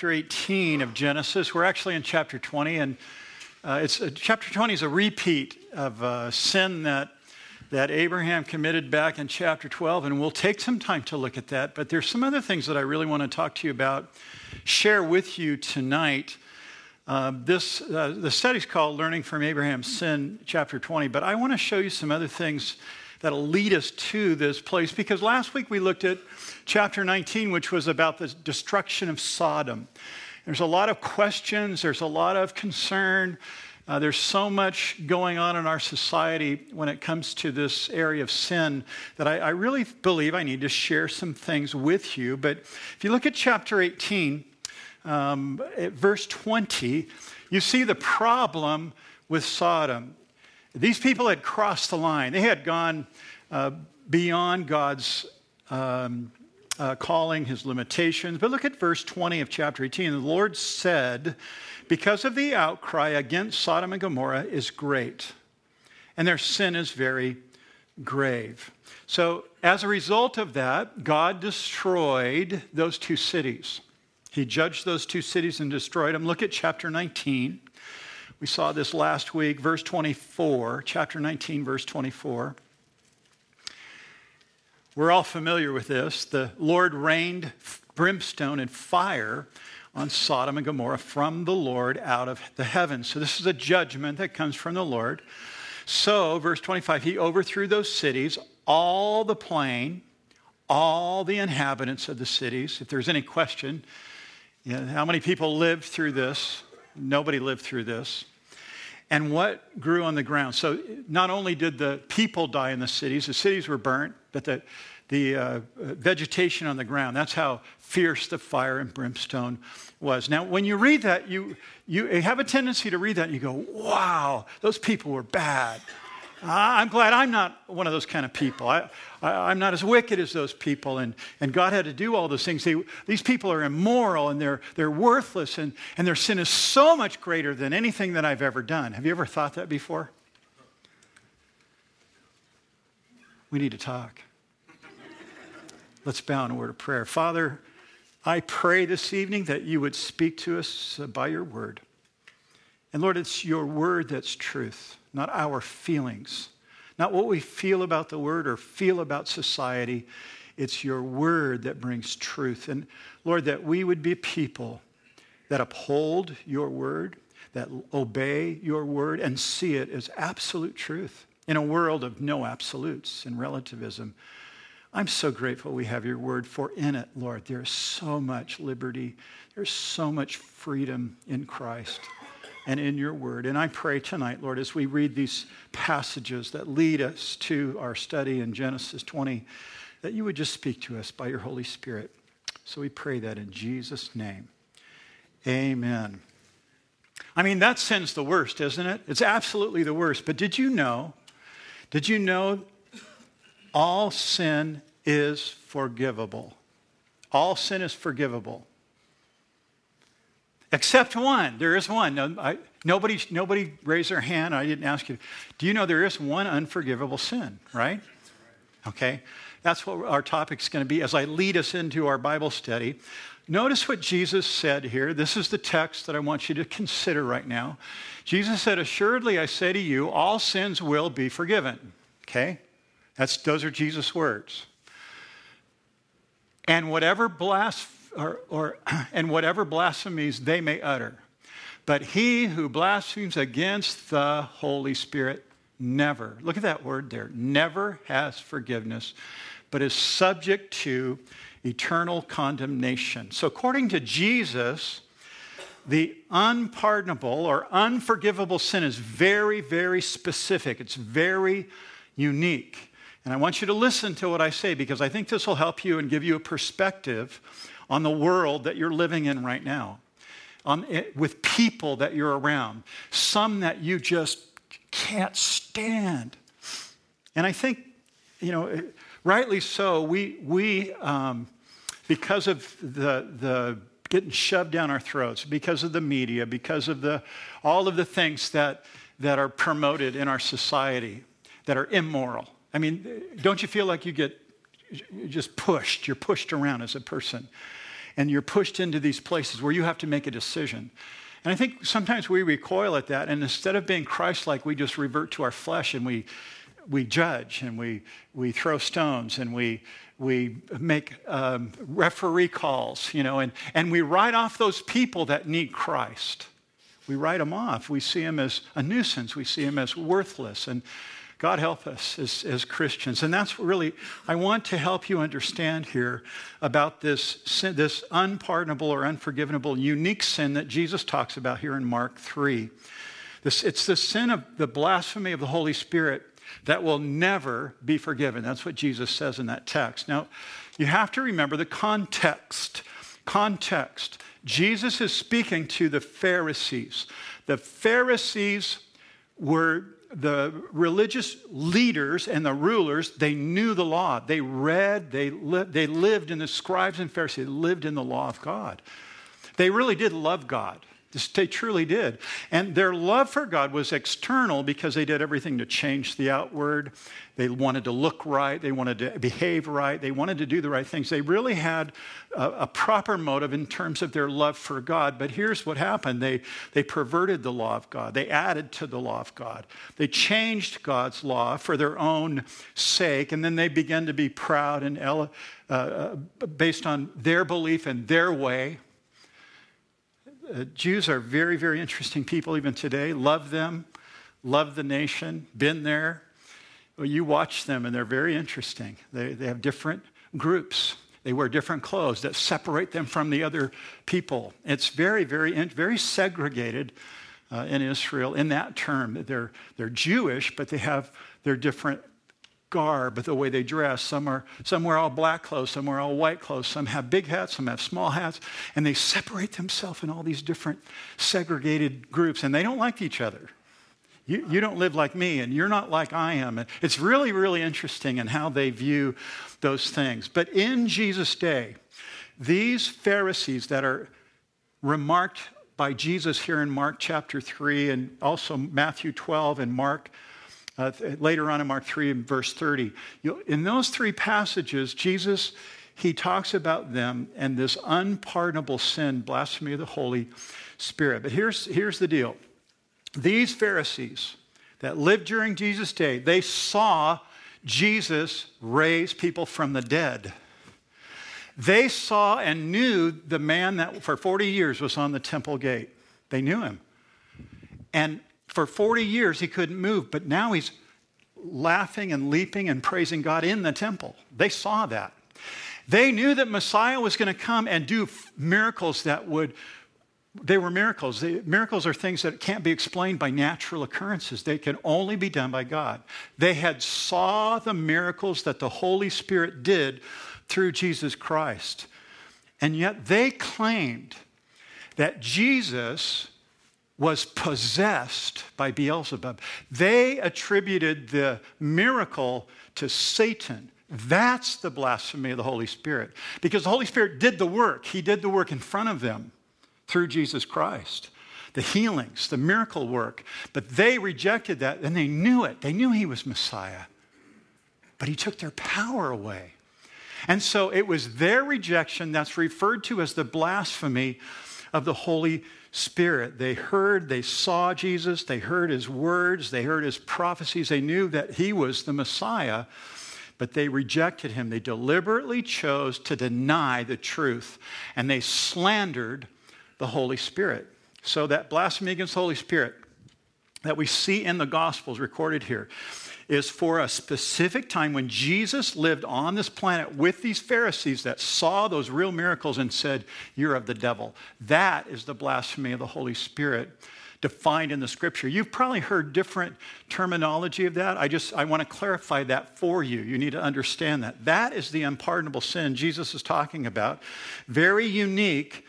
chapter 18 of Genesis. We're actually in chapter 20, and uh, it's uh, chapter 20 is a repeat of uh, sin that that Abraham committed back in chapter 12, and we'll take some time to look at that. But there's some other things that I really want to talk to you about, share with you tonight. Uh, this uh, the study's called "Learning from Abraham's Sin," chapter 20. But I want to show you some other things that'll lead us to this place because last week we looked at chapter 19, which was about the destruction of Sodom. There's a lot of questions, there's a lot of concern. Uh, there's so much going on in our society when it comes to this area of sin that I, I really believe I need to share some things with you. But if you look at chapter 18, um, verse 20, you see the problem with Sodom. These people had crossed the line, they had gone uh, beyond God's um, uh, calling, his limitations. But look at verse 20 of chapter 18. The Lord said, Because of the outcry against Sodom and Gomorrah is great, and their sin is very grave. So, as a result of that, God destroyed those two cities. He judged those two cities and destroyed them. Look at chapter 19. We saw this last week, verse 24, chapter 19, verse 24. We're all familiar with this. The Lord rained brimstone and fire on Sodom and Gomorrah from the Lord out of the heavens. So, this is a judgment that comes from the Lord. So, verse 25, he overthrew those cities, all the plain, all the inhabitants of the cities. If there's any question, you know, how many people lived through this? Nobody lived through this and what grew on the ground. So not only did the people die in the cities, the cities were burnt, but the, the uh, vegetation on the ground, that's how fierce the fire and brimstone was. Now, when you read that, you, you have a tendency to read that and you go, wow, those people were bad. I'm glad I'm not one of those kind of people. I, I, am not as wicked as those people. And, and God had to do all those things. They, these people are immoral and they're, they're worthless, and, and their sin is so much greater than anything that I've ever done. Have you ever thought that before? We need to talk. Let's bow in a word of prayer. Father, I pray this evening that you would speak to us by your word. And Lord, it's your word that's truth not our feelings, not what we feel about the word or feel about society. It's your word that brings truth. And Lord, that we would be people that uphold your word, that obey your word, and see it as absolute truth in a world of no absolutes and relativism. I'm so grateful we have your word, for in it, Lord, there's so much liberty, there's so much freedom in Christ and in your word. And I pray tonight, Lord, as we read these passages that lead us to our study in Genesis 20, that you would just speak to us by your Holy Spirit. So we pray that in Jesus' name. Amen. I mean, that sin's the worst, isn't it? It's absolutely the worst. But did you know? Did you know all sin is forgivable? All sin is forgivable. Except one. There is one. No, I, nobody, nobody raised their hand. I didn't ask you. Do you know there is one unforgivable sin, right? Okay. That's what our topic's going to be as I lead us into our Bible study. Notice what Jesus said here. This is the text that I want you to consider right now. Jesus said, Assuredly, I say to you, all sins will be forgiven. Okay? That's, those are Jesus' words. And whatever blasphemy, or, or, and whatever blasphemies they may utter. But he who blasphemes against the Holy Spirit never, look at that word there, never has forgiveness, but is subject to eternal condemnation. So, according to Jesus, the unpardonable or unforgivable sin is very, very specific. It's very unique. And I want you to listen to what I say because I think this will help you and give you a perspective on the world that you're living in right now, on, eh, with people that you're around, some that you just can't stand. And I think, you know, eh, rightly so, we, we um, because of the, the getting shoved down our throats, because of the media, because of the, all of the things that, that are promoted in our society that are immoral. I mean, eh, don't you feel like you get just pushed? You're pushed around as a person. And you're pushed into these places where you have to make a decision. And I think sometimes we recoil at that, and instead of being Christ like, we just revert to our flesh and we, we judge and we, we throw stones and we, we make um, referee calls, you know, and, and we write off those people that need Christ. We write them off. We see them as a nuisance, we see them as worthless. And God help us as, as Christians. And that's really, I want to help you understand here about this, sin, this unpardonable or unforgivable, unique sin that Jesus talks about here in Mark 3. This, it's the sin of the blasphemy of the Holy Spirit that will never be forgiven. That's what Jesus says in that text. Now, you have to remember the context. Context. Jesus is speaking to the Pharisees. The Pharisees were the religious leaders and the rulers, they knew the law. They read, they, li- they lived in the scribes and Pharisees, lived in the law of God. They really did love God. They truly did. And their love for God was external because they did everything to change the outward. They wanted to look right. They wanted to behave right. They wanted to do the right things. They really had a, a proper motive in terms of their love for God. But here's what happened they, they perverted the law of God, they added to the law of God. They changed God's law for their own sake. And then they began to be proud and uh, uh, based on their belief and their way uh, Jews are very, very interesting people even today. Love them, love the nation, been there. Well, you watch them and they're very interesting. They, they have different groups. They wear different clothes that separate them from the other people. It's very, very, very segregated uh, in Israel in that term. They're, they're Jewish, but they have their different garb, the way they dress. Some, are, some wear all black clothes, some wear all white clothes, some have big hats, some have small hats, and they separate themselves in all these different segregated groups, and they don't like each other. You, you don't live like me, and you're not like I am. And it's really, really interesting in how they view those things. But in Jesus' day, these Pharisees that are remarked by Jesus here in Mark chapter 3 and also Matthew 12 and Mark uh, later on in Mark 3 and verse 30. You, in those three passages, Jesus, he talks about them and this unpardonable sin, blasphemy of the Holy Spirit. But here's, here's the deal. These Pharisees that lived during Jesus' day, they saw Jesus raise people from the dead. They saw and knew the man that for 40 years was on the temple gate. They knew him. And for 40 years, he couldn't move, but now he's laughing and leaping and praising God in the temple. They saw that. They knew that Messiah was going to come and do miracles that would, they were miracles. Miracles are things that can't be explained by natural occurrences. They can only be done by God. They had saw the miracles that the Holy Spirit did through Jesus Christ. And yet they claimed that Jesus was possessed by Beelzebub. They attributed the miracle to Satan. That's the blasphemy of the Holy Spirit. Because the Holy Spirit did the work, He did the work in front of them through Jesus Christ. The healings, the miracle work. But they rejected that and they knew it. They knew He was Messiah. But He took their power away. And so it was their rejection that's referred to as the blasphemy of the Holy Spirit. They heard, they saw Jesus, they heard his words, they heard his prophecies, they knew that he was the Messiah, but they rejected him. They deliberately chose to deny the truth, and they slandered the Holy Spirit. So that blasphemy against the Holy Spirit that we see in the Gospels recorded here is for a specific time when Jesus lived on this planet with these Pharisees that saw those real miracles and said, You're of the devil. That is the blasphemy of the Holy Spirit defined in the scripture. You've probably heard different terminology of that. I just I want to clarify that for you. You need to understand that. That is the unpardonable sin Jesus is talking about. Very unique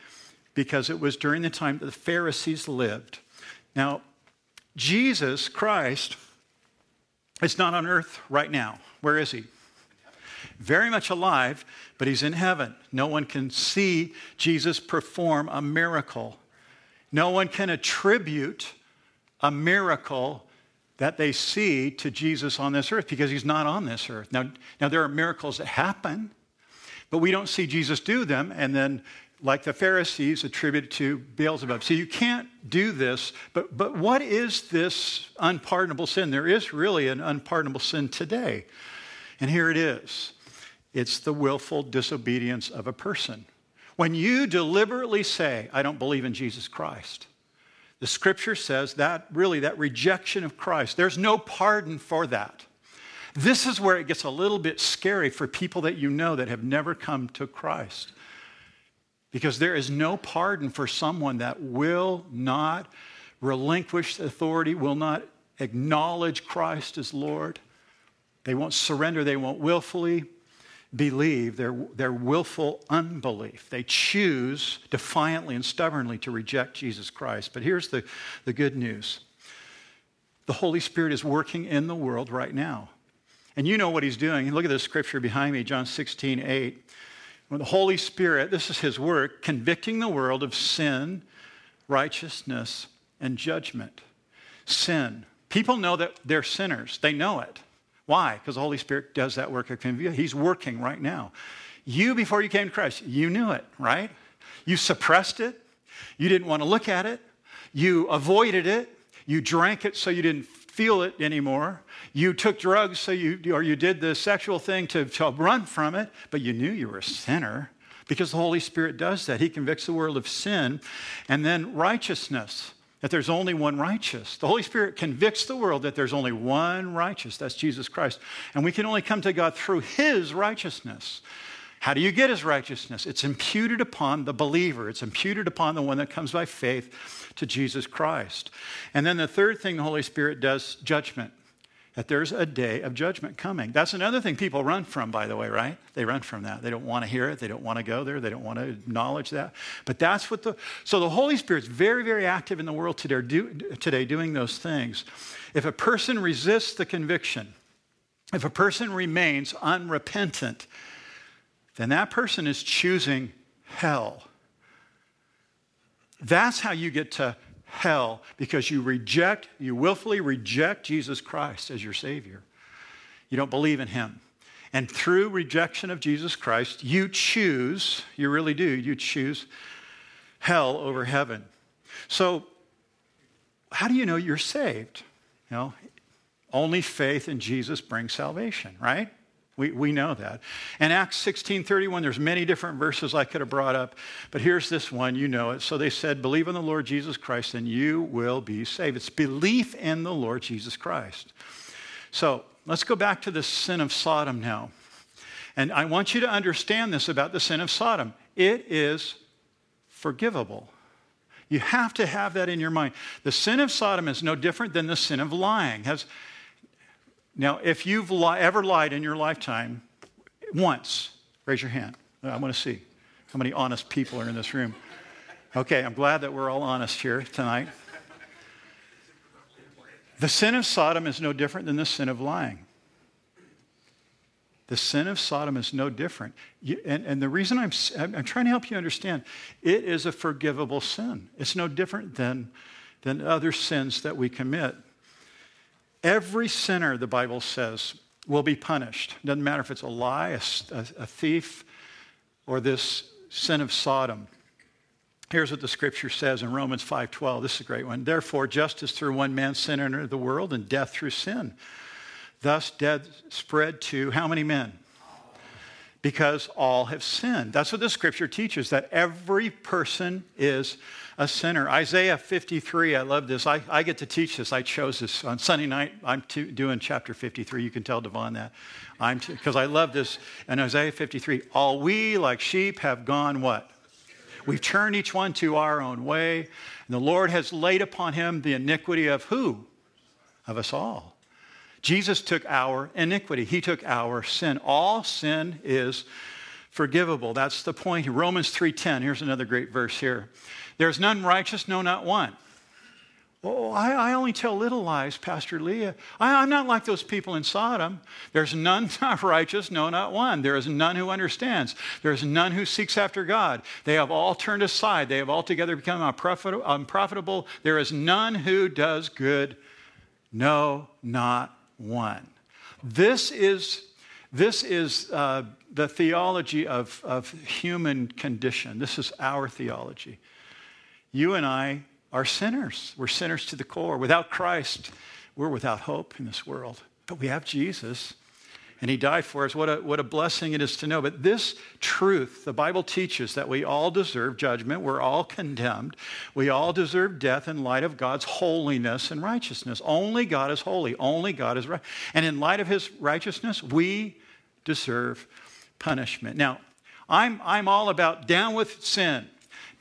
because it was during the time that the Pharisees lived. Now, Jesus Christ is not on earth right now. Where is he? Very much alive, but he's in heaven. No one can see Jesus perform a miracle. No one can attribute a miracle that they see to Jesus on this earth because he's not on this earth. Now, now there are miracles that happen, but we don't see Jesus do them, and then like the Pharisees attributed to Beelzebub. So you can't do this, but, but what is this unpardonable sin? There is really an unpardonable sin today. And here it is it's the willful disobedience of a person. When you deliberately say, I don't believe in Jesus Christ, the scripture says that really, that rejection of Christ, there's no pardon for that. This is where it gets a little bit scary for people that you know that have never come to Christ. Because there is no pardon for someone that will not relinquish authority, will not acknowledge Christ as Lord. They won't surrender, they won't willfully believe their, their willful unbelief. They choose defiantly and stubbornly to reject Jesus Christ. But here's the, the good news the Holy Spirit is working in the world right now. And you know what he's doing. Look at the scripture behind me, John 16, 8. When the Holy Spirit, this is his work, convicting the world of sin, righteousness, and judgment. Sin. People know that they're sinners, they know it. Why? Because the Holy Spirit does that work of conviction. He's working right now. You, before you came to Christ, you knew it, right? You suppressed it. You didn't want to look at it. You avoided it. You drank it so you didn't feel it anymore. You took drugs so you, or you did the sexual thing to, to run from it, but you knew you were a sinner because the Holy Spirit does that. He convicts the world of sin and then righteousness, that there's only one righteous. The Holy Spirit convicts the world that there's only one righteous, that's Jesus Christ. And we can only come to God through His righteousness. How do you get his righteousness? It's imputed upon the believer, it's imputed upon the one that comes by faith to Jesus Christ. And then the third thing the Holy Spirit does judgment. That there's a day of judgment coming. That's another thing people run from, by the way, right? They run from that. They don't want to hear it. They don't want to go there. They don't want to acknowledge that. But that's what the. So the Holy Spirit's very, very active in the world today, do, today doing those things. If a person resists the conviction, if a person remains unrepentant, then that person is choosing hell. That's how you get to hell because you reject, you willfully reject Jesus Christ as your Savior. You don't believe in Him. And through rejection of Jesus Christ, you choose, you really do, you choose hell over heaven. So, how do you know you're saved? You know, only faith in Jesus brings salvation, right? We, we know that. And Acts 16:31, there's many different verses I could have brought up, but here's this one, you know it. So they said, believe in the Lord Jesus Christ, and you will be saved. It's belief in the Lord Jesus Christ. So let's go back to the sin of Sodom now. And I want you to understand this about the sin of Sodom. It is forgivable. You have to have that in your mind. The sin of Sodom is no different than the sin of lying. Has, now, if you've li- ever lied in your lifetime once, raise your hand. Uh, I want to see how many honest people are in this room. Okay, I'm glad that we're all honest here tonight. The sin of Sodom is no different than the sin of lying. The sin of Sodom is no different. And, and, the reason I'm, I'm trying to help you understand, it is a forgivable sin. It's no different than, than other sins that we commit. Every sinner, the Bible says, will be punished. Doesn't matter if it's a lie, a, a, thief, or this sin of Sodom. Here's what the scripture says in Romans 5:12. This is a great one. Therefore, just as through one man sin entered the world, and death through sin, thus death spread to how many men? Because all have sinned. That's what the scripture teaches, that every person is a sinner. Isaiah 53, I love this. I, I get to teach this. I chose this on Sunday night. I'm to, doing chapter 53. You can tell Devon that. I'm Because I love this. And Isaiah 53, all we like sheep have gone what? We've turned each one to our own way. And the Lord has laid upon him the iniquity of who? Of us all. Jesus took our iniquity. He took our sin. All sin is forgivable. That's the point. Romans 3:10. Here's another great verse here. There's none righteous, no, not one. Oh, I, I, only tell little lies, Pastor Leah. I, am not like those people in Sodom. There's none not righteous, no, not one. There is none who understands. There is none who seeks after God. They have all turned aside. They have altogether become unprofitable. There is none who does good, no, not one. This is This is uh, the theology of, of human condition. This is our theology. You and I are sinners. We're sinners to the core. Without Christ, we're without hope in this world. But we have Jesus, and He died for us. What a, what a blessing it is to know. But this truth, the Bible teaches that we all deserve judgment. We're all condemned. We all deserve death in light of God's holiness and righteousness. Only God is holy. Only God is right. And in light of His righteousness, we deserve punishment. Now, I'm, I'm all about down with sin,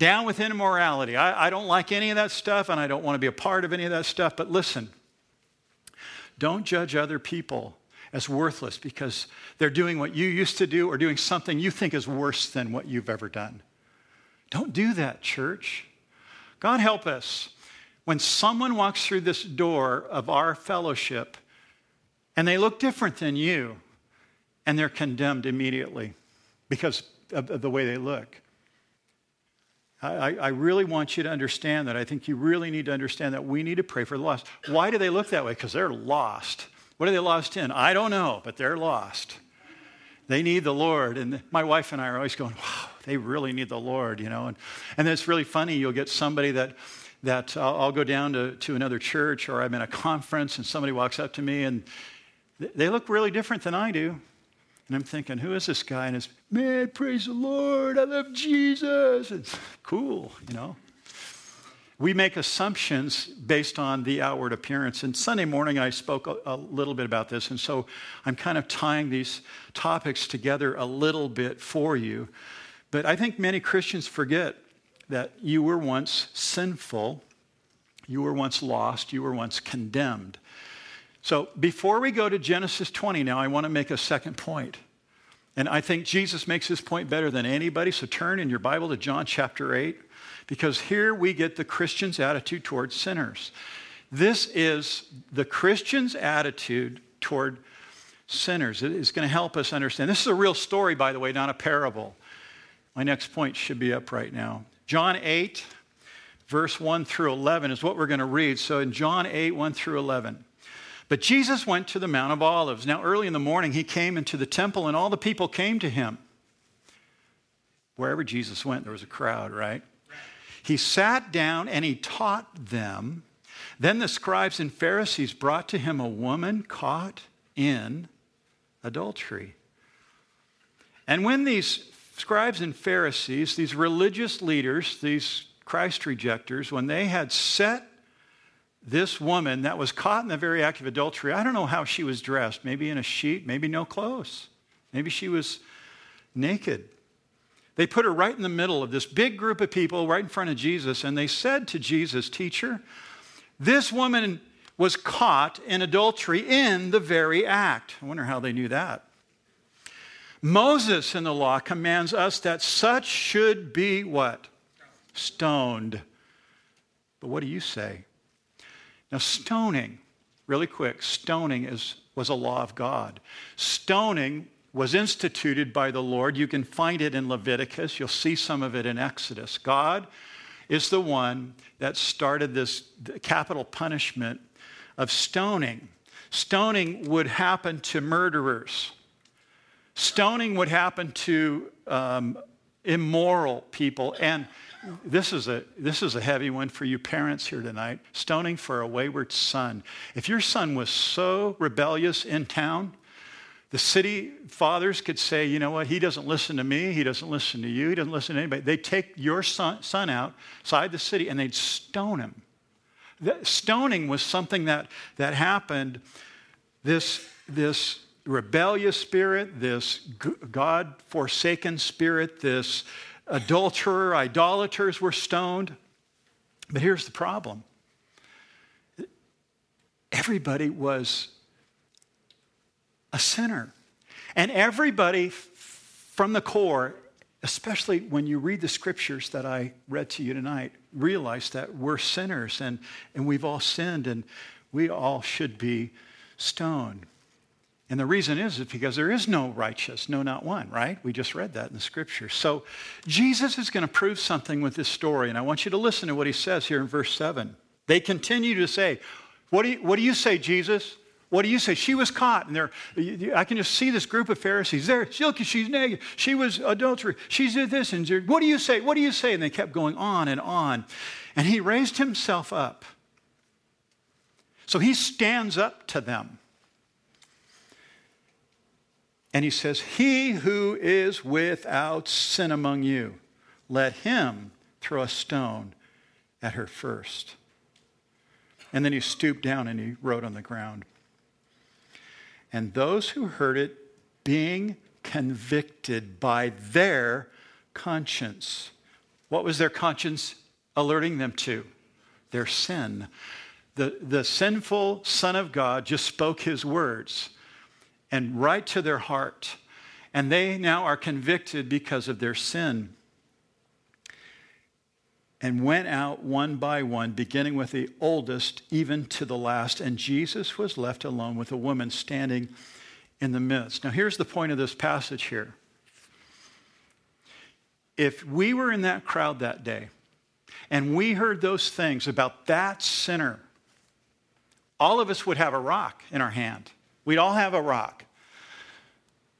down with immorality. I, I don't like any of that stuff, and I don't want to be a part of any of that stuff. But listen, don't judge other people as worthless because they're doing what you used to do or doing something you think is worse than what you've ever done. Don't do that, church. God help us. When someone walks through this door of our fellowship and they look different than you, and they're condemned immediately because of the way they look. I, I, really want you to understand that. I think you really need to understand that we need to pray for the lost. Why do they look that way? Because they're lost. What are they lost in? I don't know, but they're lost. They need the Lord. And my wife and I are always going, wow, they really need the Lord, you know. And, and it's really funny. You'll get somebody that, that I'll, I'll go down to, to another church or I'm in a conference and somebody walks up to me and they look really different than I do. And I'm thinking, who is this guy? And it's, man, praise the Lord. I love Jesus. It's cool, you know. We make assumptions based on the outward appearance. And Sunday morning, I spoke a, a, little bit about this. And so I'm kind of tying these topics together a little bit for you. But I think many Christians forget that you were once sinful, you were once lost, you were once condemned. So before we go to Genesis 20 now, I want to make a second point. And I think Jesus makes this point better than anybody. So turn in your Bible to John chapter 8, because here we get the Christian's attitude towards sinners. This is the Christian's attitude toward sinners. It is going to help us understand. This is a real story, by the way, not a parable. My next point should be up right now. John 8, verse 1 through 11 is what we're going to read. So in John 8, 1 through 11. But Jesus went to the Mount of Olives. Now, early in the morning, he came into the temple, and all the people came to him. Wherever Jesus went, there was a crowd, right? He sat down and he taught them. Then the scribes and Pharisees brought to him a woman caught in adultery. And when these scribes and Pharisees, these religious leaders, these Christ rejectors, when they had set this woman that was caught in the very act of adultery, I don't know how she was dressed. Maybe in a sheet, maybe no clothes. Maybe she was naked. They put her right in the middle of this big group of people, right in front of Jesus, and they said to Jesus, Teacher, this woman was caught in adultery in the very act. I wonder how they knew that. Moses in the law commands us that such should be what? Stoned. But what do you say? Now, stoning, really quick, stoning is, was a law of God. Stoning was instituted by the Lord. You can find it in Leviticus, you'll see some of it in Exodus. God is the one that started this capital punishment of stoning. Stoning would happen to murderers. Stoning would happen to um, immoral people. And this is a this is a heavy one for you parents here tonight. Stoning for a wayward son. If your son was so rebellious in town the city fathers could say you know what? He doesn't listen to me. He doesn't listen to you. He doesn't listen to anybody. They'd take your son, son outside the city and they'd stone him. Stoning was something that that happened. This this rebellious spirit this god forsaken spirit this adulterer, idolaters were stoned. But here's the problem everybody was a sinner. And everybody from the core, especially when you read the scriptures that I read to you tonight, realize that we're sinners and, and we've all sinned and we all should be stoned. And the reason is, is because there is no righteous, no, not one, right? We just read that in the scripture. So Jesus is going to prove something with this story, and I want you to listen to what he says here in verse 7. They continue to say, What do you, what do you say, Jesus? What do you say? She was caught, and there. I can just see this group of Pharisees there. Look, she's naked. She was adultery. She did this, and what do you say? What do you say? And they kept going on and on, and he raised himself up. So he stands up to them. And he says, He who is without sin among you, let him throw a stone at her first. And then he stooped down and he wrote on the ground. And those who heard it, being convicted by their conscience. What was their conscience alerting them to? Their sin. The, the sinful Son of God just spoke his words and right to their heart. And they now are convicted because of their sin. And went out one by one, beginning with the oldest, even to the last. And Jesus was left alone with a woman standing in the midst. Now, here's the point of this passage here. If we were in that crowd that day and we heard those things about that sinner, all of us would have a rock in our hand. We'd all have a rock.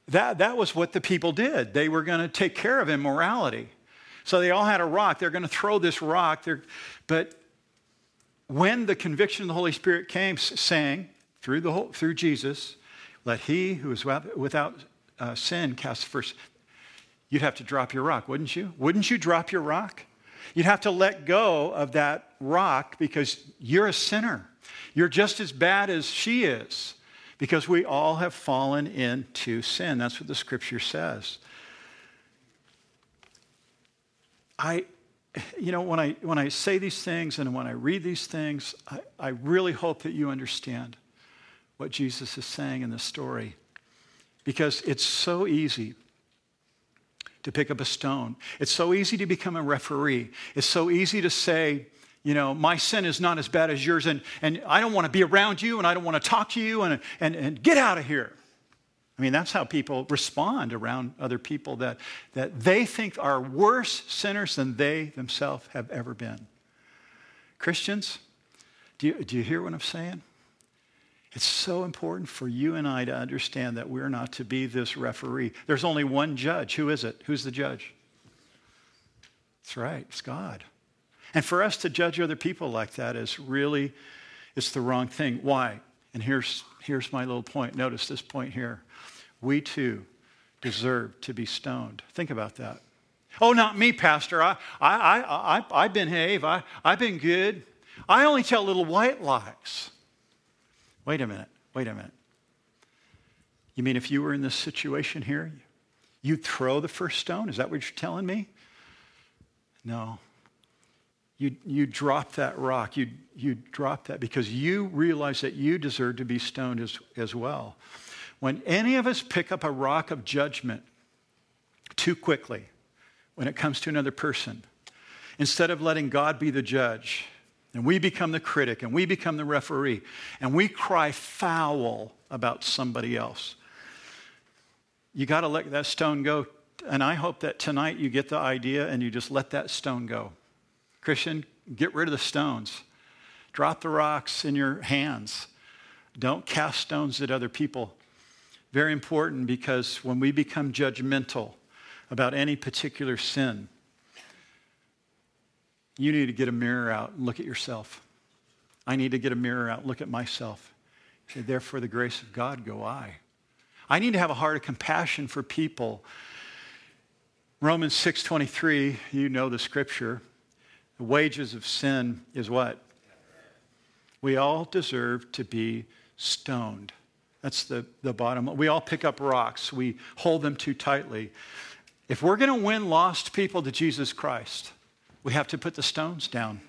That, that was what the people did. They were going to take care of immorality. So they all had a rock. They're going to throw this rock. They're, but when the conviction of the Holy Spirit came, saying through, the whole, through Jesus, let he who is without uh, sin cast first, you'd have to drop your rock, wouldn't you? Wouldn't you drop your rock? You'd have to let go of that rock because you're a sinner. You're just as bad as she is because we all have fallen into sin. That's what the scripture says. I, you know, when I, when I say these things and when I read these things, I, I really hope that you understand what Jesus is saying in this story because it's so easy to pick up a stone. It's so easy to become a referee. It's so easy to say, you know, my sin is not as bad as yours, and, and I don't want to be around you, and I don't want to talk to you, and, and, and get out of here. I mean, that's how people respond around other people that, that they think are worse sinners than they themselves have ever been. Christians, do you, do you hear what I'm saying? It's so important for you and I to understand that we're not to be this referee. There's only one judge. Who is it? Who's the judge? That's right, it's God. And for us to judge other people like that is really, it's the wrong thing. Why? And here's, here's my little point. Notice this point here. We too deserve to be stoned. Think about that. Oh, not me, Pastor. I, I, I, I, I behave. I, I've been good. I only tell little white lies. Wait a minute. Wait a minute. You mean if you were in this situation here, you'd throw the first stone? Is that what you're telling me? No you, you drop that rock. You, you drop that because you realize that you deserve to be stoned as, as well. When any of us pick up a rock of judgment too quickly when it comes to another person, instead of letting God be the judge, and we become the critic and we become the referee, and we cry foul about somebody else, you got to let that stone go. And I hope that tonight you get the idea and you just let that stone go. Christian, get rid of the stones. Drop the rocks in your hands. Don't cast stones at other people. Very important because when we become judgmental about any particular sin, you need to get a mirror out and look at yourself. I need to get a mirror out look at myself. Say, therefore, the grace of God go I. I need to have a heart of compassion for people. Romans 6:23, you know the scripture. The wages of sin is what? We all deserve to be stoned. That's the, the bottom. We all pick up rocks, we hold them too tightly. If we're going to win lost people to Jesus Christ, we have to put the stones down.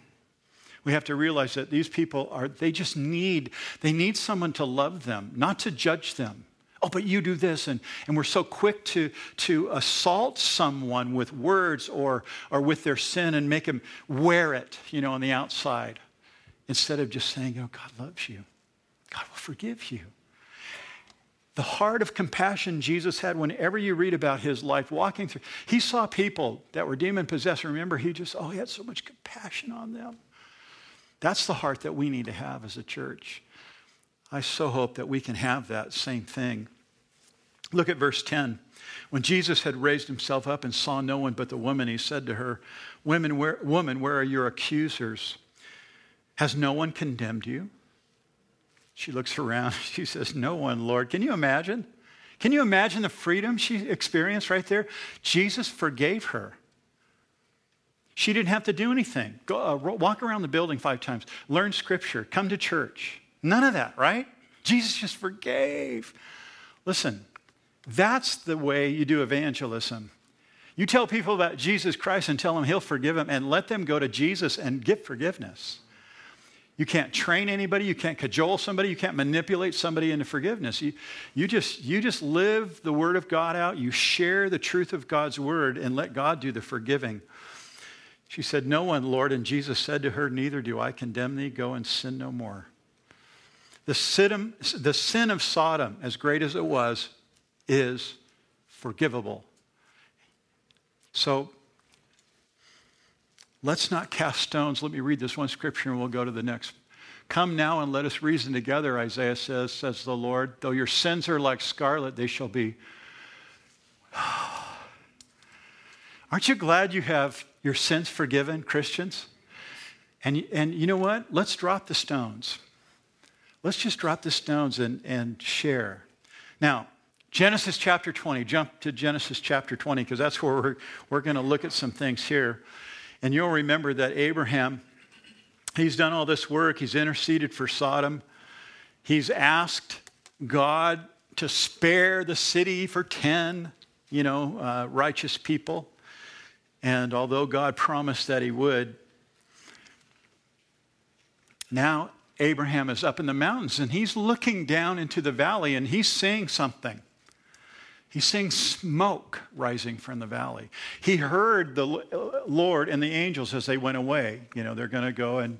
We have to realize that these people are, they just need, they need someone to love them, not to judge them oh, but you do this. And, and we're so quick to, to assault someone with words or, or with their sin and make them wear it, you know, on the outside. Instead of just saying, oh, God loves you. God will forgive you. The heart of compassion Jesus had whenever you read about his life walking through, he saw people that were demon possessed. Remember, he just, oh, he had so much compassion on them. That's the heart that we need to have as a church. I so hope that we can have that same thing. Look at verse 10. When Jesus had raised himself up and saw no one but the woman, he said to her, Women, where, Woman, where are your accusers? Has no one condemned you? She looks around. She says, No one, Lord. Can you imagine? Can you imagine the freedom she experienced right there? Jesus forgave her. She didn't have to do anything. Go, uh, walk around the building five times, learn scripture, come to church. None of that, right? Jesus just forgave. Listen, that's the way you do evangelism. You tell people about Jesus Christ and tell them he'll forgive them and let them go to Jesus and get forgiveness. You can't train anybody, you can't cajole somebody, you can't manipulate somebody into forgiveness. You, you, just, you just live the word of God out, you share the truth of God's word, and let God do the forgiving. She said, No one, Lord. And Jesus said to her, Neither do I condemn thee. Go and sin no more. The sin, of Sodom, as great as it was, is forgivable. So let's not cast stones. Let me read this one scripture and we'll go to the next. Come now and let us reason together, Isaiah says, says the Lord. Though your sins are like scarlet, they shall be. Aren't you glad you have your sins forgiven, Christians? And, and you know what? Let's drop the stones. Let's just drop the stones and, and share. Now, Genesis chapter 20, jump to Genesis chapter 20, because that's where we're, we're going to look at some things here. And you'll remember that Abraham, he's done all this work, he's interceded for Sodom, he's asked God to spare the city for 10, you know, uh, righteous people. And although God promised that he would, now Abraham is up in the mountains and he's looking down into the valley and he's seeing something. He's seeing smoke rising from the valley. He heard the uh, Lord and the angels as they went away. You know, they're going to go and,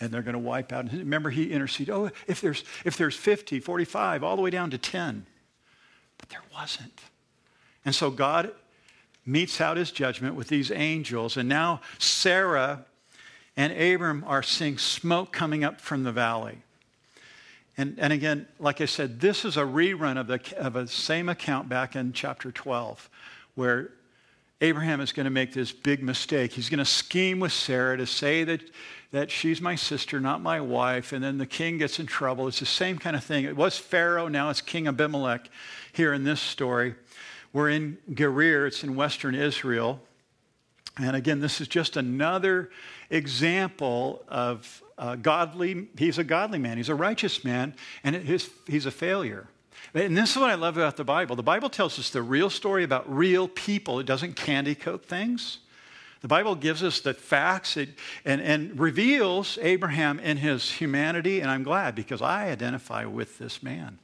and they're going to wipe out. Remember, he interceded, oh, if there's, if there's 50, 45, all the way down to 10. But there wasn't. And so God metes out his judgment with these angels. And now Sarah and Abram are seeing smoke coming up from the valley. And, and again, like I said, this is a rerun of the of a same account back in chapter 12, where Abraham is going to make this big mistake. He's going to scheme with Sarah to say that, that she's my sister, not my wife, and then the king gets in trouble. It's the same kind of thing. It was Pharaoh, now it's King Abimelech here in this story. We're in Gerar, it's in western Israel. And again, this is just another example of uh, godly, he's a godly man, he's a righteous man, and his, he's a failure. And this is what I love about the Bible. The Bible tells us the real story about real people, it doesn't candy coat things. The Bible gives us the facts it, and, and reveals Abraham in his humanity, and I'm glad because I identify with this man.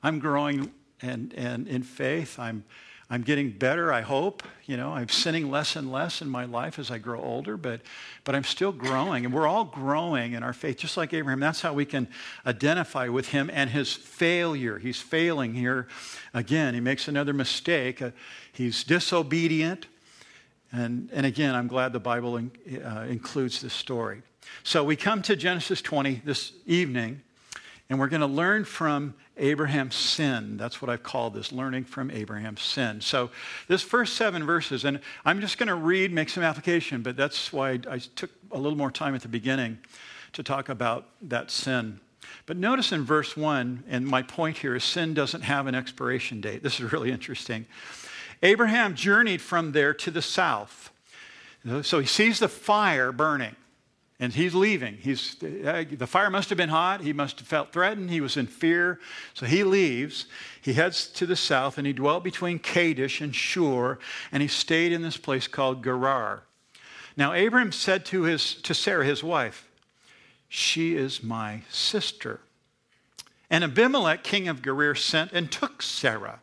I'm growing and, and in faith. I'm, I'm getting better, I hope. You know, I'm sinning less and less in my life as I grow older, but, but I'm still growing. And we're all growing in our faith, just like Abraham. That's how we can identify with him and his failure. He's failing here again. He makes another mistake. Uh, he's disobedient. And, and again, I'm glad the Bible in, uh, includes this story. So we come to Genesis 20 this evening, and we're going to learn from Abraham's sin. That's what I've called this, learning from Abraham's sin. So, this first seven verses, and I'm just going to read, make some application, but that's why I took a little more time at the beginning to talk about that sin. But notice in verse one, and my point here is sin doesn't have an expiration date. This is really interesting. Abraham journeyed from there to the south. So he sees the fire burning. And he's leaving. He's, uh, the fire must have been hot. He must have felt threatened. He was in fear. So he leaves. He heads to the south and he dwelt between Kadesh and Shur. And he stayed in this place called Gerar. Now, Abram said to, his, to Sarah, his wife, She is my sister. And Abimelech, king of Gerar, sent and took Sarah.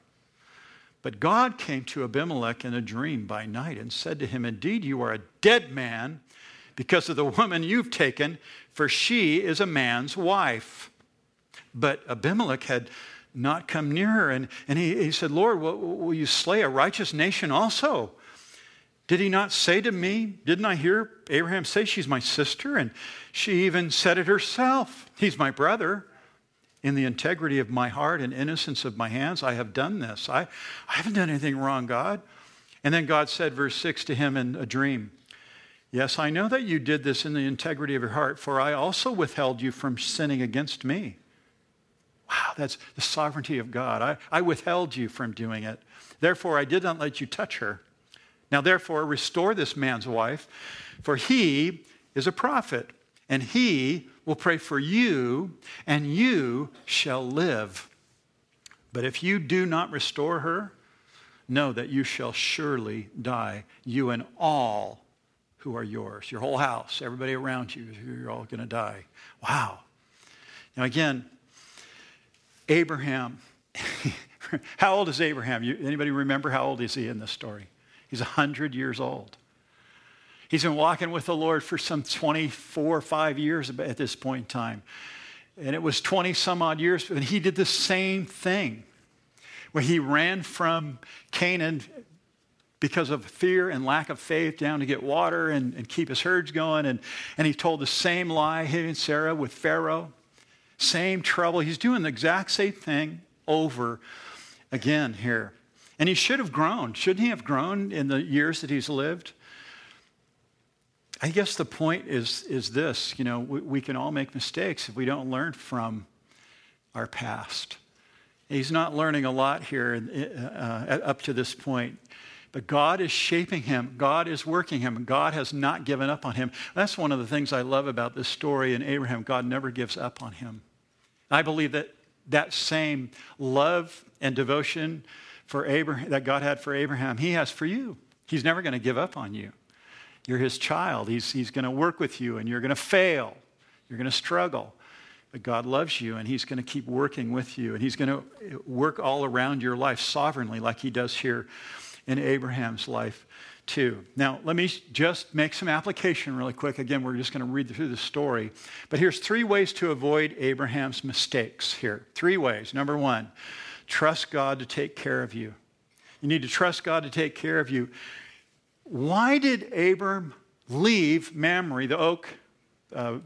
But God came to Abimelech in a dream by night and said to him, Indeed, you are a dead man because of the woman you've taken, for she is a man's wife. But Abimelech had not come near her, and, and he, he said, Lord, will, will you slay a righteous nation also? Did he not say to me, Didn't I hear Abraham say she's my sister? And she even said it herself, He's my brother. In the integrity of my heart and innocence of my hands, I have done this. I, I haven't done anything wrong, God. And then God said, verse 6 to him in a dream Yes, I know that you did this in the integrity of your heart, for I also withheld you from sinning against me. Wow, that's the sovereignty of God. I, I withheld you from doing it. Therefore, I did not let you touch her. Now, therefore, restore this man's wife, for he is a prophet, and he will pray for you, and you shall live. But if you do not restore her, know that you shall surely die, you and all who are yours, your whole house, everybody around you, you're all going to die. Wow. Now, again, Abraham. how old is Abraham? You, anybody remember how old is he in this story? He's 100 years old. He's been walking with the Lord for some 24 or 5 years at this point in time. And it was 20 some odd years, and he did the same thing. Where he ran from Canaan because of fear and lack of faith down to get water and, and keep his herds going. And, and he told the same lie, he and Sarah, with Pharaoh. Same trouble. He's doing the exact same thing over again here. And he should have grown. Shouldn't he have grown in the years that he's lived? I guess the point is, is this you know, we, we can all make mistakes if we don't learn from our past. He's not learning a lot here uh, up to this point. But God is shaping him. God is working him. God has not given up on him. That's one of the things I love about this story in Abraham. God never gives up on him. I believe that that same love and devotion for Abraham that God had for Abraham, he has for you. He's never going to give up on you. You're his child. He's, he's going to work with you and you're going to fail. You're going to struggle. But God loves you and He's going to keep working with you and He's going to work all around your life sovereignly, like He does here in Abraham's life too. Now, let me just make some application really quick. Again, we're just going to read through the story. But here's three ways to avoid Abraham's mistakes here. Three ways. Number one, trust God to take care of you. You need to trust God to take care of you. Why did Abram leave Mamre, the oak, uh,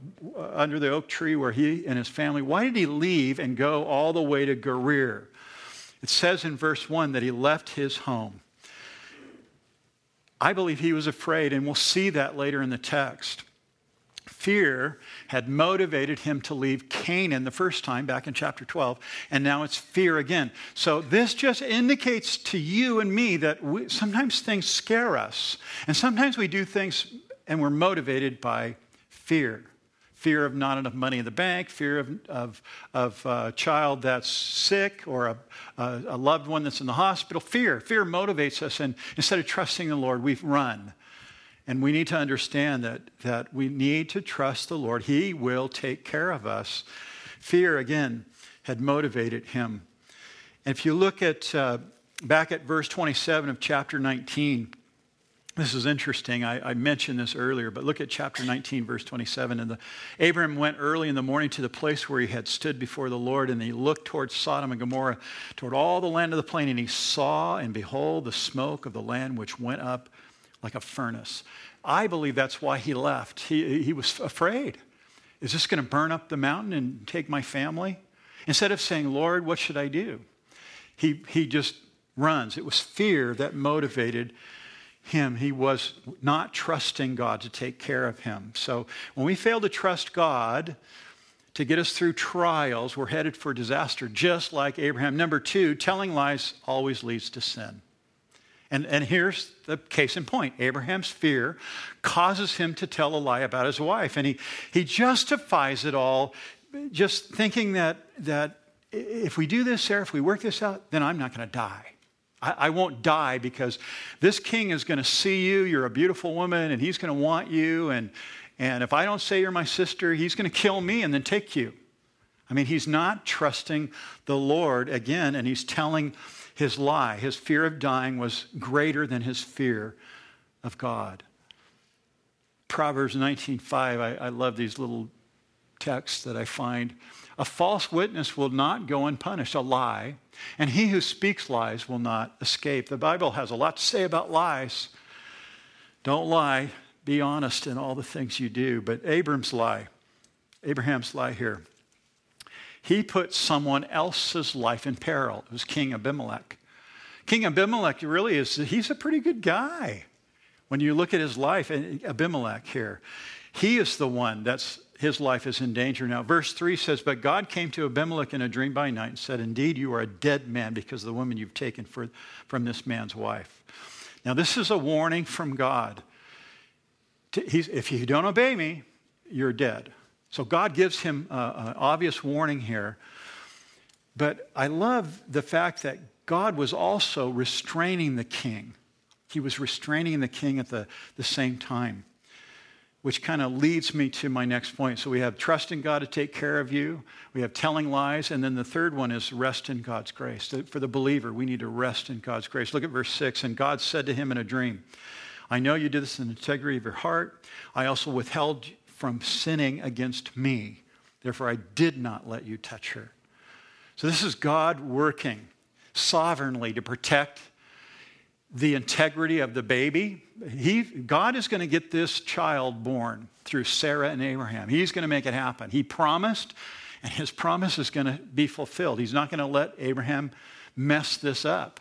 under the oak tree where he and his family, why did he leave and go all the way to Gerar? It says in verse 1 that he left his home. I believe he was afraid, and we'll see that later in the text. Fear had motivated him to leave Canaan the first time back in chapter 12, and now it's fear again. So, this just indicates to you and me that we, sometimes things scare us, and sometimes we do things and we're motivated by fear fear of not enough money in the bank, fear of, of, of a child that's sick or a, a, a loved one that's in the hospital. Fear. Fear motivates us. And instead of trusting the Lord, we run. And we need to understand that, that we need to trust the Lord. He will take care of us. Fear, again, had motivated him. And if you look at uh, back at verse 27 of chapter 19, this is interesting. I, I, mentioned this earlier, but look at chapter 19, verse 27. And the, Abram went early in the morning to the place where he had stood before the Lord, and he looked towards Sodom and Gomorrah, toward all the land of the plain, and he saw and behold the smoke of the land which went up like a furnace. I believe that's why he left. He, he was afraid. Is this going to burn up the mountain and take my family? Instead of saying, Lord, what should I do? He, he just runs. It was fear that motivated him. He was not trusting God to take care of him. So when we fail to trust God to get us through trials, we're headed for disaster, just like Abraham. Number two, telling lies always leads to sin. And, and here's the case in point Abraham's fear causes him to tell a lie about his wife. And he, he justifies it all just thinking that, that if we do this, Sarah, if we work this out, then I'm not going to die. I, I won't die because this king is going to see you. You're a beautiful woman, and he's going to want you. And, and if I don't say you're my sister, he's going to kill me and then take you. I mean, he's not trusting the Lord again, and he's telling his lie. His fear of dying was greater than his fear of God. Proverbs 19:5. I, I love these little texts that I find. A false witness will not go unpunished, a lie, and he who speaks lies will not escape. The Bible has a lot to say about lies. Don't lie, be honest in all the things you do. But Abram's lie, Abraham's lie here, he put someone else's life in peril. It was King Abimelech. King Abimelech really is, he's a pretty good guy. When you look at his life, Abimelech here, he is the one that's his life is in danger now. Verse 3 says, But God came to Abimelech in a dream by night and said, Indeed, you are a dead man because of the woman you've taken for, from this man's wife. Now, this is a warning from God. if you don't obey me, you're dead. So God gives him an obvious warning here. But I love the fact that God was also restraining the king. He was restraining the king at the, the same time, which kind of leads me to my next point. So we have trusting God to take care of you, we have telling lies, and then the third one is rest in God's grace. For the believer, we need to rest in God's grace. Look at verse 6. And God said to him in a dream, I know you did this in the integrity of your heart. I also withheld from sinning against me. Therefore, I did not let you touch her. So this is God working sovereignly to protect the integrity of the baby. He, God is going to get this child born through Sarah and Abraham. He's going to make it happen. He promised, and his promise is going to be fulfilled. He's not going to let Abraham mess this up.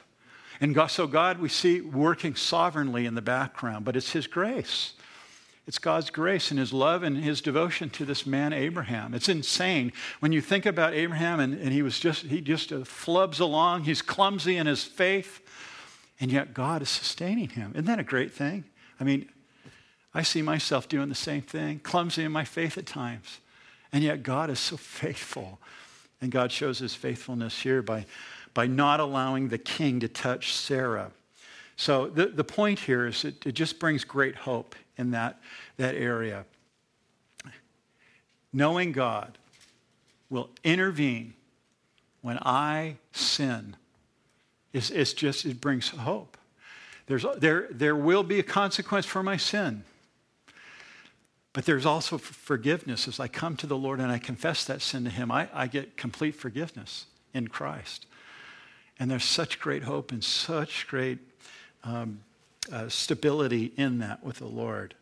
And God, so, God, we see working sovereignly in the background, but it's His grace. It's God's grace and His love and His devotion to this man, Abraham. It's insane. When you think about Abraham and, and he was just, he just flubs along, he's clumsy in his faith, and yet God is sustaining him. Isn't that a great thing? I mean, I see myself doing the same thing, clumsy in my faith at times, and yet God is so faithful. And God shows his faithfulness here by, by not allowing the king to touch Sarah. So the, the point here is it, it just brings great hope in that, that area. Knowing God will intervene when I sin is it's just it brings hope. There's, there, there will be a consequence for my sin. But there's also forgiveness. As I come to the Lord and I confess that sin to Him, I, I get complete forgiveness in Christ. And there's such great hope and such great um, uh, stability in that with the Lord.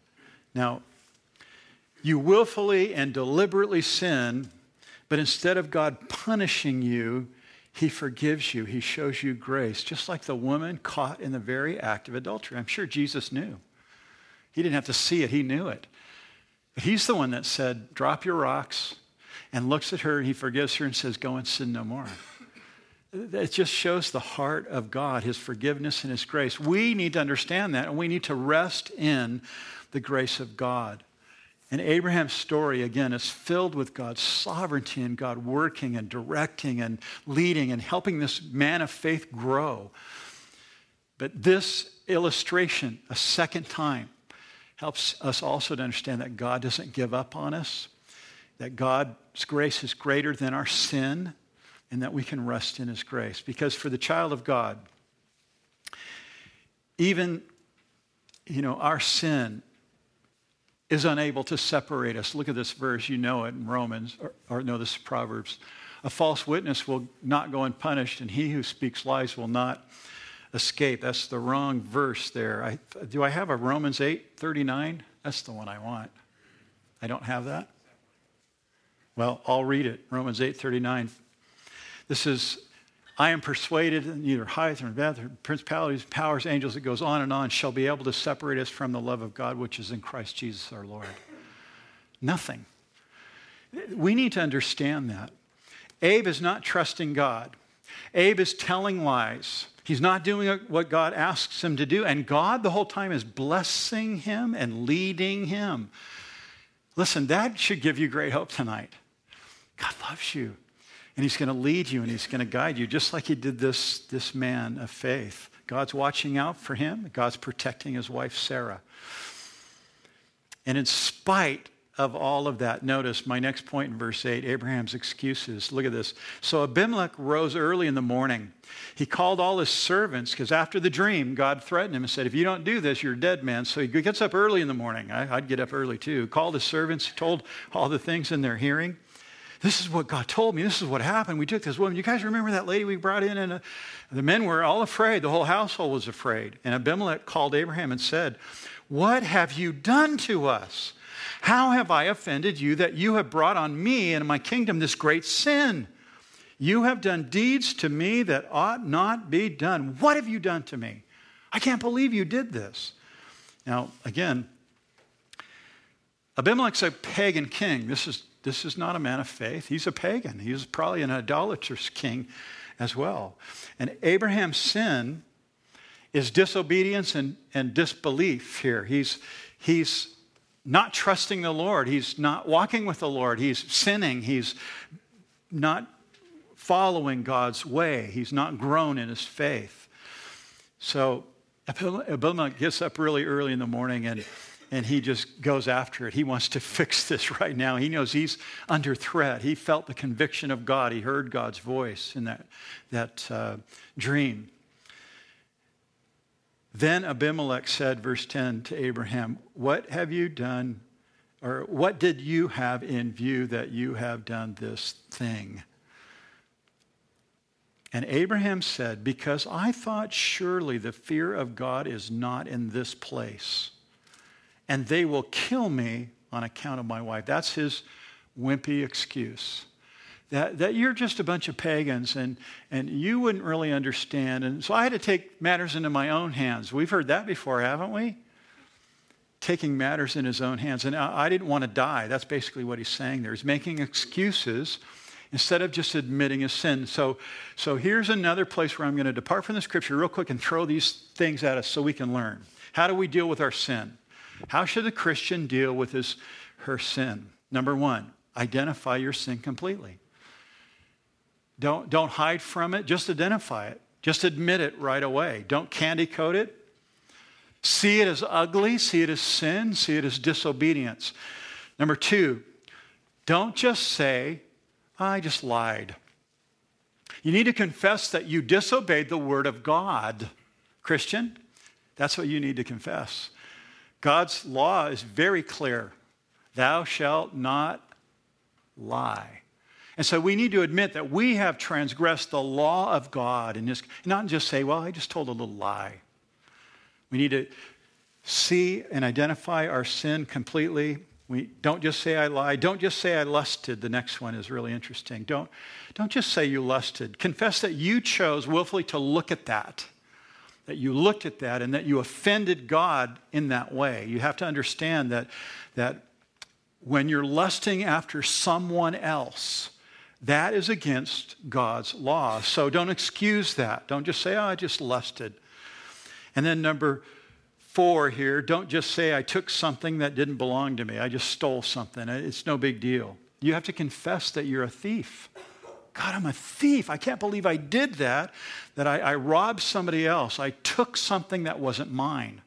Now, you willfully and deliberately sin, but instead of God punishing you, he forgives you. He shows you grace, just like the woman caught in the very act of adultery. I'm sure Jesus knew. He didn't have to see it, he knew it. But he's the one that said, Drop your rocks, and looks at her, and he forgives her and says, Go and sin no more. It just shows the heart of God, His forgiveness and His grace. We need to understand that, and we need to rest in the grace of God. And Abraham's story, again, is filled with God's sovereignty and God working and directing and leading and helping this man of faith grow. But this illustration, a second time, helps us also to understand that God doesn't give up on us, that God's grace is greater than our sin, and that we can rest in his grace. Because for the child of God, even you know, our sin is unable to separate us. Look at this verse, you know it in Romans, or, or no, this is Proverbs. A false witness will not go unpunished, and he who speaks lies will not escape. That's the wrong verse there. I, do I have a Romans 8 39? That's the one I want. I don't have that? Well, I'll read it. Romans 8 39. This is, I am persuaded neither height nor depth, principalities, powers, angels, it goes on and on, shall be able to separate us from the love of God which is in Christ Jesus our Lord. Nothing. We need to understand that. Abe is not trusting God. Abe is telling lies. He's not doing what God asks him to do. And God, the whole time, is blessing him and leading him. Listen, that should give you great hope tonight. God loves you. And he's going to lead you and he's going to guide you, just like he did this, this man of faith. God's watching out for him, God's protecting his wife, Sarah. And in spite of all of that, notice my next point in verse 8 Abraham's excuses. Look at this. So Abimelech rose early in the morning. He called all his servants because after the dream, God threatened him and said, If you don't do this, you're dead man. So he gets up early in the morning. I, would get up early too. Called his servants, told all the things in their hearing. This is what God told me. This is what happened. We took this woman. You guys remember that lady we brought in? And uh, the men were all afraid. The whole household was afraid. And Abimelech called Abraham and said, What have you done to us? How have I offended you that you have brought on me and my kingdom this great sin? You have done deeds to me that ought not be done. What have you done to me? I can't believe you did this. Now, again, Abimelech's a pagan king. This is, this is not a man of faith. He's a pagan. He's probably an idolatrous king as well. And Abraham's sin is disobedience and, and disbelief here. He's, he's not trusting the Lord. He's not walking with the Lord. He's sinning. He's not following God's way. He's not grown in his faith. So Abimelech gets up really early in the morning and, and he just goes after it. He wants to fix this right now. He knows he's under threat. He felt the conviction of God. He heard God's voice in that, that uh, dream. Then Abimelech said, verse 10 to Abraham, What have you done, or what did you have in view that you have done this thing? And Abraham said, Because I thought surely the fear of God is not in this place, and they will kill me on account of my wife. That's his wimpy excuse. That, that you're just a bunch of pagans and, and you wouldn't really understand. And so I had to take matters into my own hands. We've heard that before, haven't we? Taking matters in his own hands. And I, I didn't want to die. That's basically what he's saying there. He's making excuses instead of just admitting his sin. So, so here's another place where I'm going to depart from the scripture real quick and throw these things at us so we can learn. How do we deal with our sin? How should a Christian deal with his, her sin? Number one, identify your sin completely. Don't, don't hide from it, just identify it. Just admit it right away. Don't candy coat it. See it as ugly, see it as sin, see it as disobedience. Number two, don't just say, I just lied. You need to confess that you disobeyed the word of God. Christian, that's what you need to confess. God's law is very clear Thou shalt not lie. And so we need to admit that we have transgressed the law of God and just, not just say, well, I just told a little lie. We need to see and identify our sin completely we don't just say I lied. Don't just say I lusted. The next one is really interesting. Don't, don't just say you lusted. Confess that you chose willfully to look at that, that you looked at that and that you offended God in that way. You have to understand that, that when you're lusting after someone else, that is against God's law. So don't excuse that. Don't just say, oh, I just lusted. And then number four here, don't just say, I took something that didn't belong to me. I just stole something. It's no big deal. You have to confess that you're a thief. God, I'm a thief. I can't believe I did that, that I, I robbed somebody else. I took something that wasn't mine.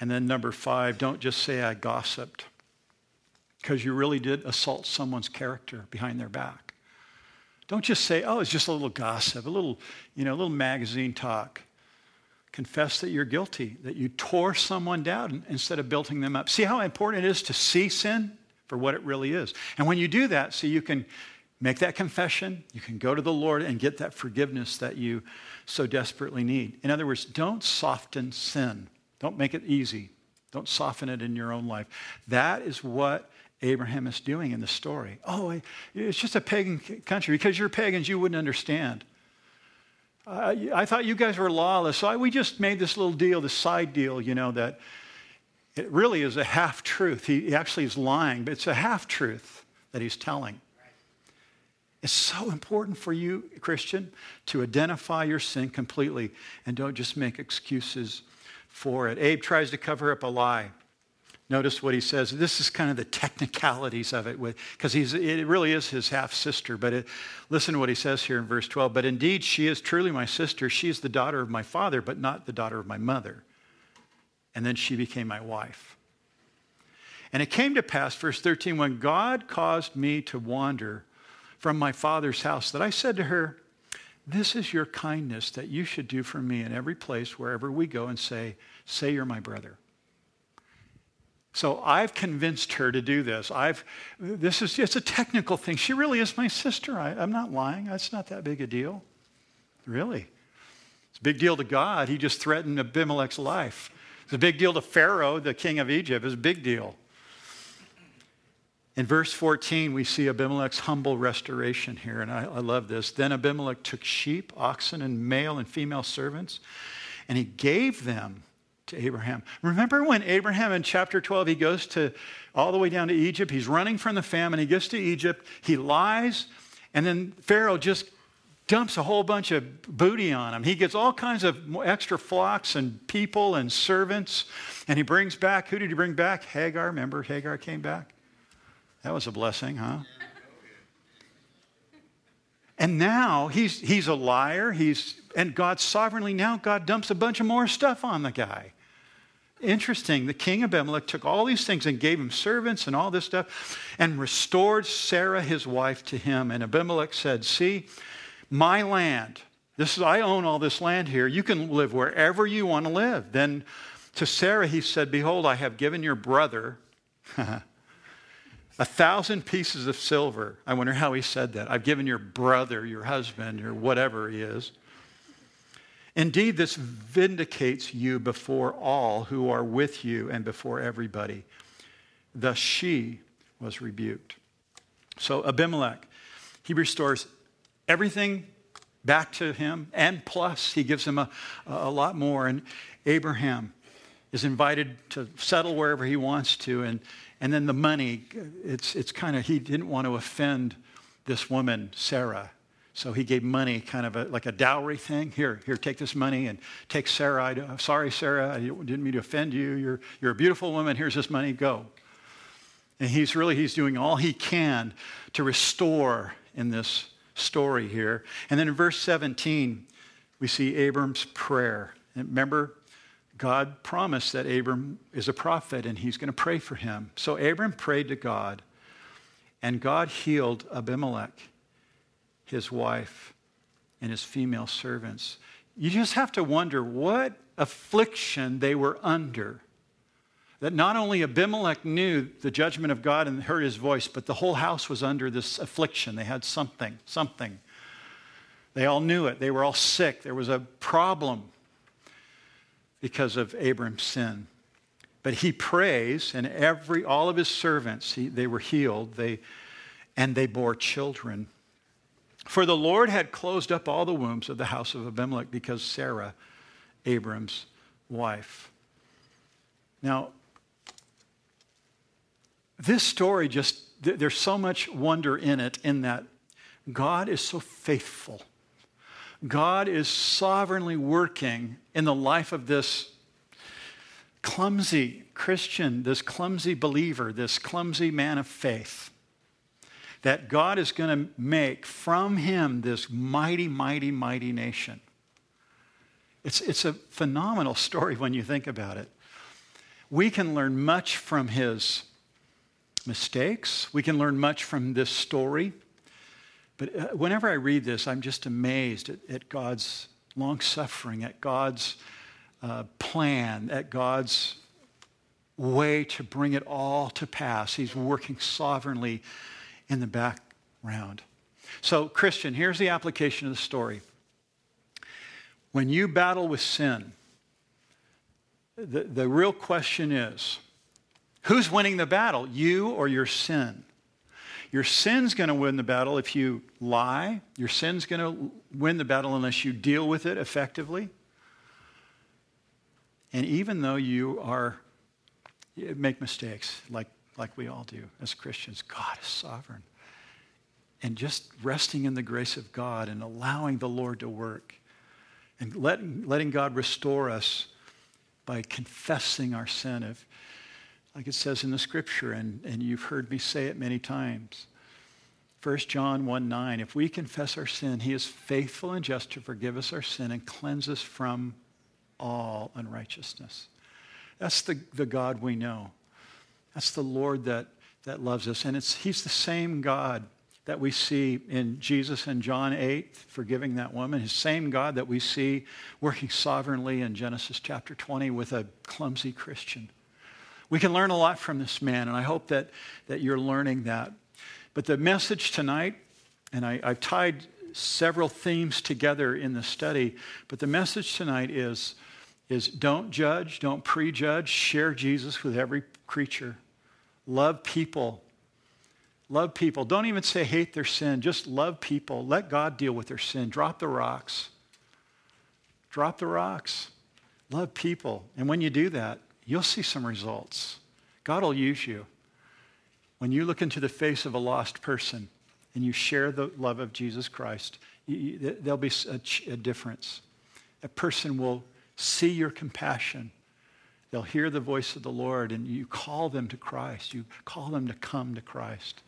And then number five, don't just say I gossiped because you really did assault someone's character behind their back. Don't just say, oh, it's just a little gossip, a little, you know, a little magazine talk. Confess that you're guilty, that you tore someone down instead of building them up. See how important it is to see sin for what it really is. And when you do that, see, you can make that confession, you can go to the Lord and get that forgiveness that you so desperately need. In other words, don't soften sin, don't make it easy, don't soften it in your own life. That is what Abraham is doing in the story. Oh, it's just a pagan country. Because you're pagans, you wouldn't understand. I thought you guys were lawless. So I, we just made this little deal, this side deal, you know, that it really is a half truth. He, actually is lying, but it's a half truth that he's telling. It's so important for you, Christian, to identify your sin completely and don't just make excuses for it. Abe tries to cover up a lie. Notice what he says. This is kind of the technicalities of it, because it really is his half sister. But it, listen to what he says here in verse 12. But indeed, she is truly my sister. She is the daughter of my father, but not the daughter of my mother. And then she became my wife. And it came to pass, verse 13, when God caused me to wander from my father's house, that I said to her, This is your kindness that you should do for me in every place, wherever we go, and say, Say you're my brother. So I've convinced her to do this. I've, this is just a technical thing. She really is my sister. I, I'm not lying. That's not that big a deal. Really. It's a big deal to God. He just threatened Abimelech's life. It's a big deal to Pharaoh, the king of Egypt. It's a big deal. In verse 14, we see Abimelech's humble restoration here, and I, I, love this. Then Abimelech took sheep, oxen, and male and female servants, and he gave them to Abraham. Remember when Abraham in chapter 12, he goes to all the way down to Egypt? He's running from the famine. He gets to Egypt, he lies, and then Pharaoh just dumps a whole bunch of booty on him. He gets all kinds of extra flocks and people and servants, and he brings back, who did he bring back? Hagar. Remember, Hagar came back? That was a blessing, huh? And now he's, he's a liar. He's, and God sovereignly, now God dumps a bunch of more stuff on the guy. Interesting. The king Abimelech took all these things and gave him servants and all this stuff and restored Sarah, his wife, to him. And Abimelech said, See, my land, this is, I own all this land here. You can live wherever you want to live. Then to Sarah, he said, Behold, I have given your brother a thousand pieces of silver. I wonder how he said that. I've given your brother, your husband, or whatever he is. Indeed, this vindicates you before all who are with you and before everybody. Thus she was rebuked. So Abimelech, he restores everything back to him, and plus he gives him a, a lot more. And Abraham is invited to settle wherever he wants to. And, and then the money, it's, it's kind of, he didn't want to offend this woman, Sarah. So he gave money, kind of a, like a dowry thing. Here, here, take this money and take Sarah. I, am sorry, Sarah, I didn't mean to offend you. You're, you're a beautiful woman. Here's this money. Go. And he's really, he's doing all he can to restore in this story here. And then in verse 17, we see Abram's prayer. And remember, God promised that Abram is a prophet and he's going to pray for him. So Abram prayed to God, and God healed Abimelech, his wife, and his female servants. You just have to wonder what affliction they were under. That not only Abimelech knew the judgment of God and heard his voice, but the whole house was under this affliction. They had something, something. They all knew it. They were all sick. There was a problem because of Abram's sin. But he prays, and every all of his servants, he, they were healed, they, and they bore children. For the Lord had closed up all the wombs of the house of Abimelech because Sarah, Abram's wife. Now, this story just, there's so much wonder in it, in that God is so faithful. God is sovereignly working in the life of this clumsy Christian, this clumsy believer, this clumsy man of faith. That God is going to make from him this mighty, mighty, mighty nation. It's, it's a phenomenal story when you think about it. We can learn much from his mistakes, we can learn much from this story. But uh, whenever I read this, I'm just amazed at, at God's long suffering, at God's uh, plan, at God's way to bring it all to pass. He's working sovereignly in the background. So, Christian, here's the application of the story. When you battle with sin, the, the real question is who's winning the battle, you or your sin? Your sin's going to win the battle if you lie. Your sin's going to win the battle unless you deal with it effectively. And even though you are you make mistakes like, like we all do as Christians, God is sovereign. And just resting in the grace of God and allowing the Lord to work and letting, letting God restore us by confessing our sin. If, like it says in the scripture, and, and you've heard me say it many times. 1 John 1 9, if we confess our sin, he is faithful and just to forgive us our sin and cleanse us from all unrighteousness. That's the, the God we know. That's the Lord that, that loves us. And it's, he's the same God that we see in Jesus in John 8, forgiving that woman. His same God that we see working sovereignly in Genesis chapter 20 with a clumsy Christian. We can learn a lot from this man, and I hope that, that you're learning that. But the message tonight, and I, I've tied several themes together in the study, but the message tonight is, is don't judge, don't prejudge, share Jesus with every creature. Love people. Love people. Don't even say hate their sin. Just love people. Let God deal with their sin. Drop the rocks. Drop the rocks. Love people. And when you do that, you'll see some results. God will use you. When you look into the face of a lost person and you share the love of Jesus Christ, you, there'll be a, a difference. A person will see your compassion. They'll hear the voice of the Lord, and you call them to Christ. You call them to come to Christ.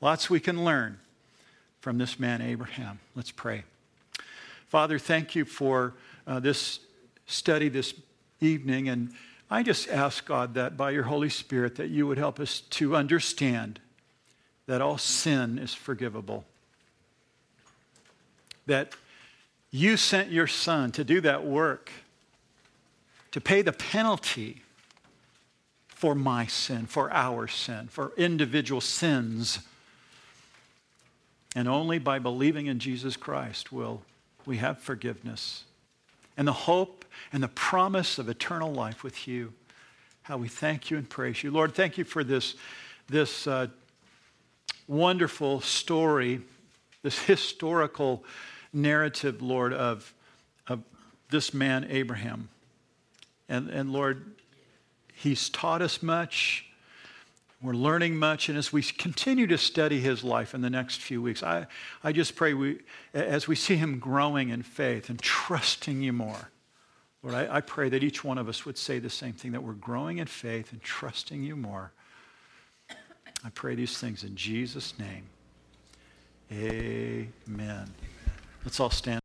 Lots we can learn from this man, Abraham. Let's pray. Father, thank you for uh, this study this evening. And I just ask, God, that by your Holy Spirit, that you would help us to understand that all sin is forgivable. That you sent your son to do that work, to pay the penalty for my sin, for our sin, for individual sins. And only by believing in Jesus Christ will we have forgiveness and the hope and the promise of eternal life with you. How we thank you and praise you. Lord, thank you for this, this uh, wonderful story, this historical narrative, Lord, of, of this man, Abraham. And, and Lord, he's taught us much. We're learning much, and as we continue to study his life in the next few weeks, I, I just pray we, as we see him growing in faith and trusting you more, Lord, I, I pray that each one of us would say the same thing, that we're growing in faith and trusting you more. I pray these things in Jesus' name. Amen. Let's all stand.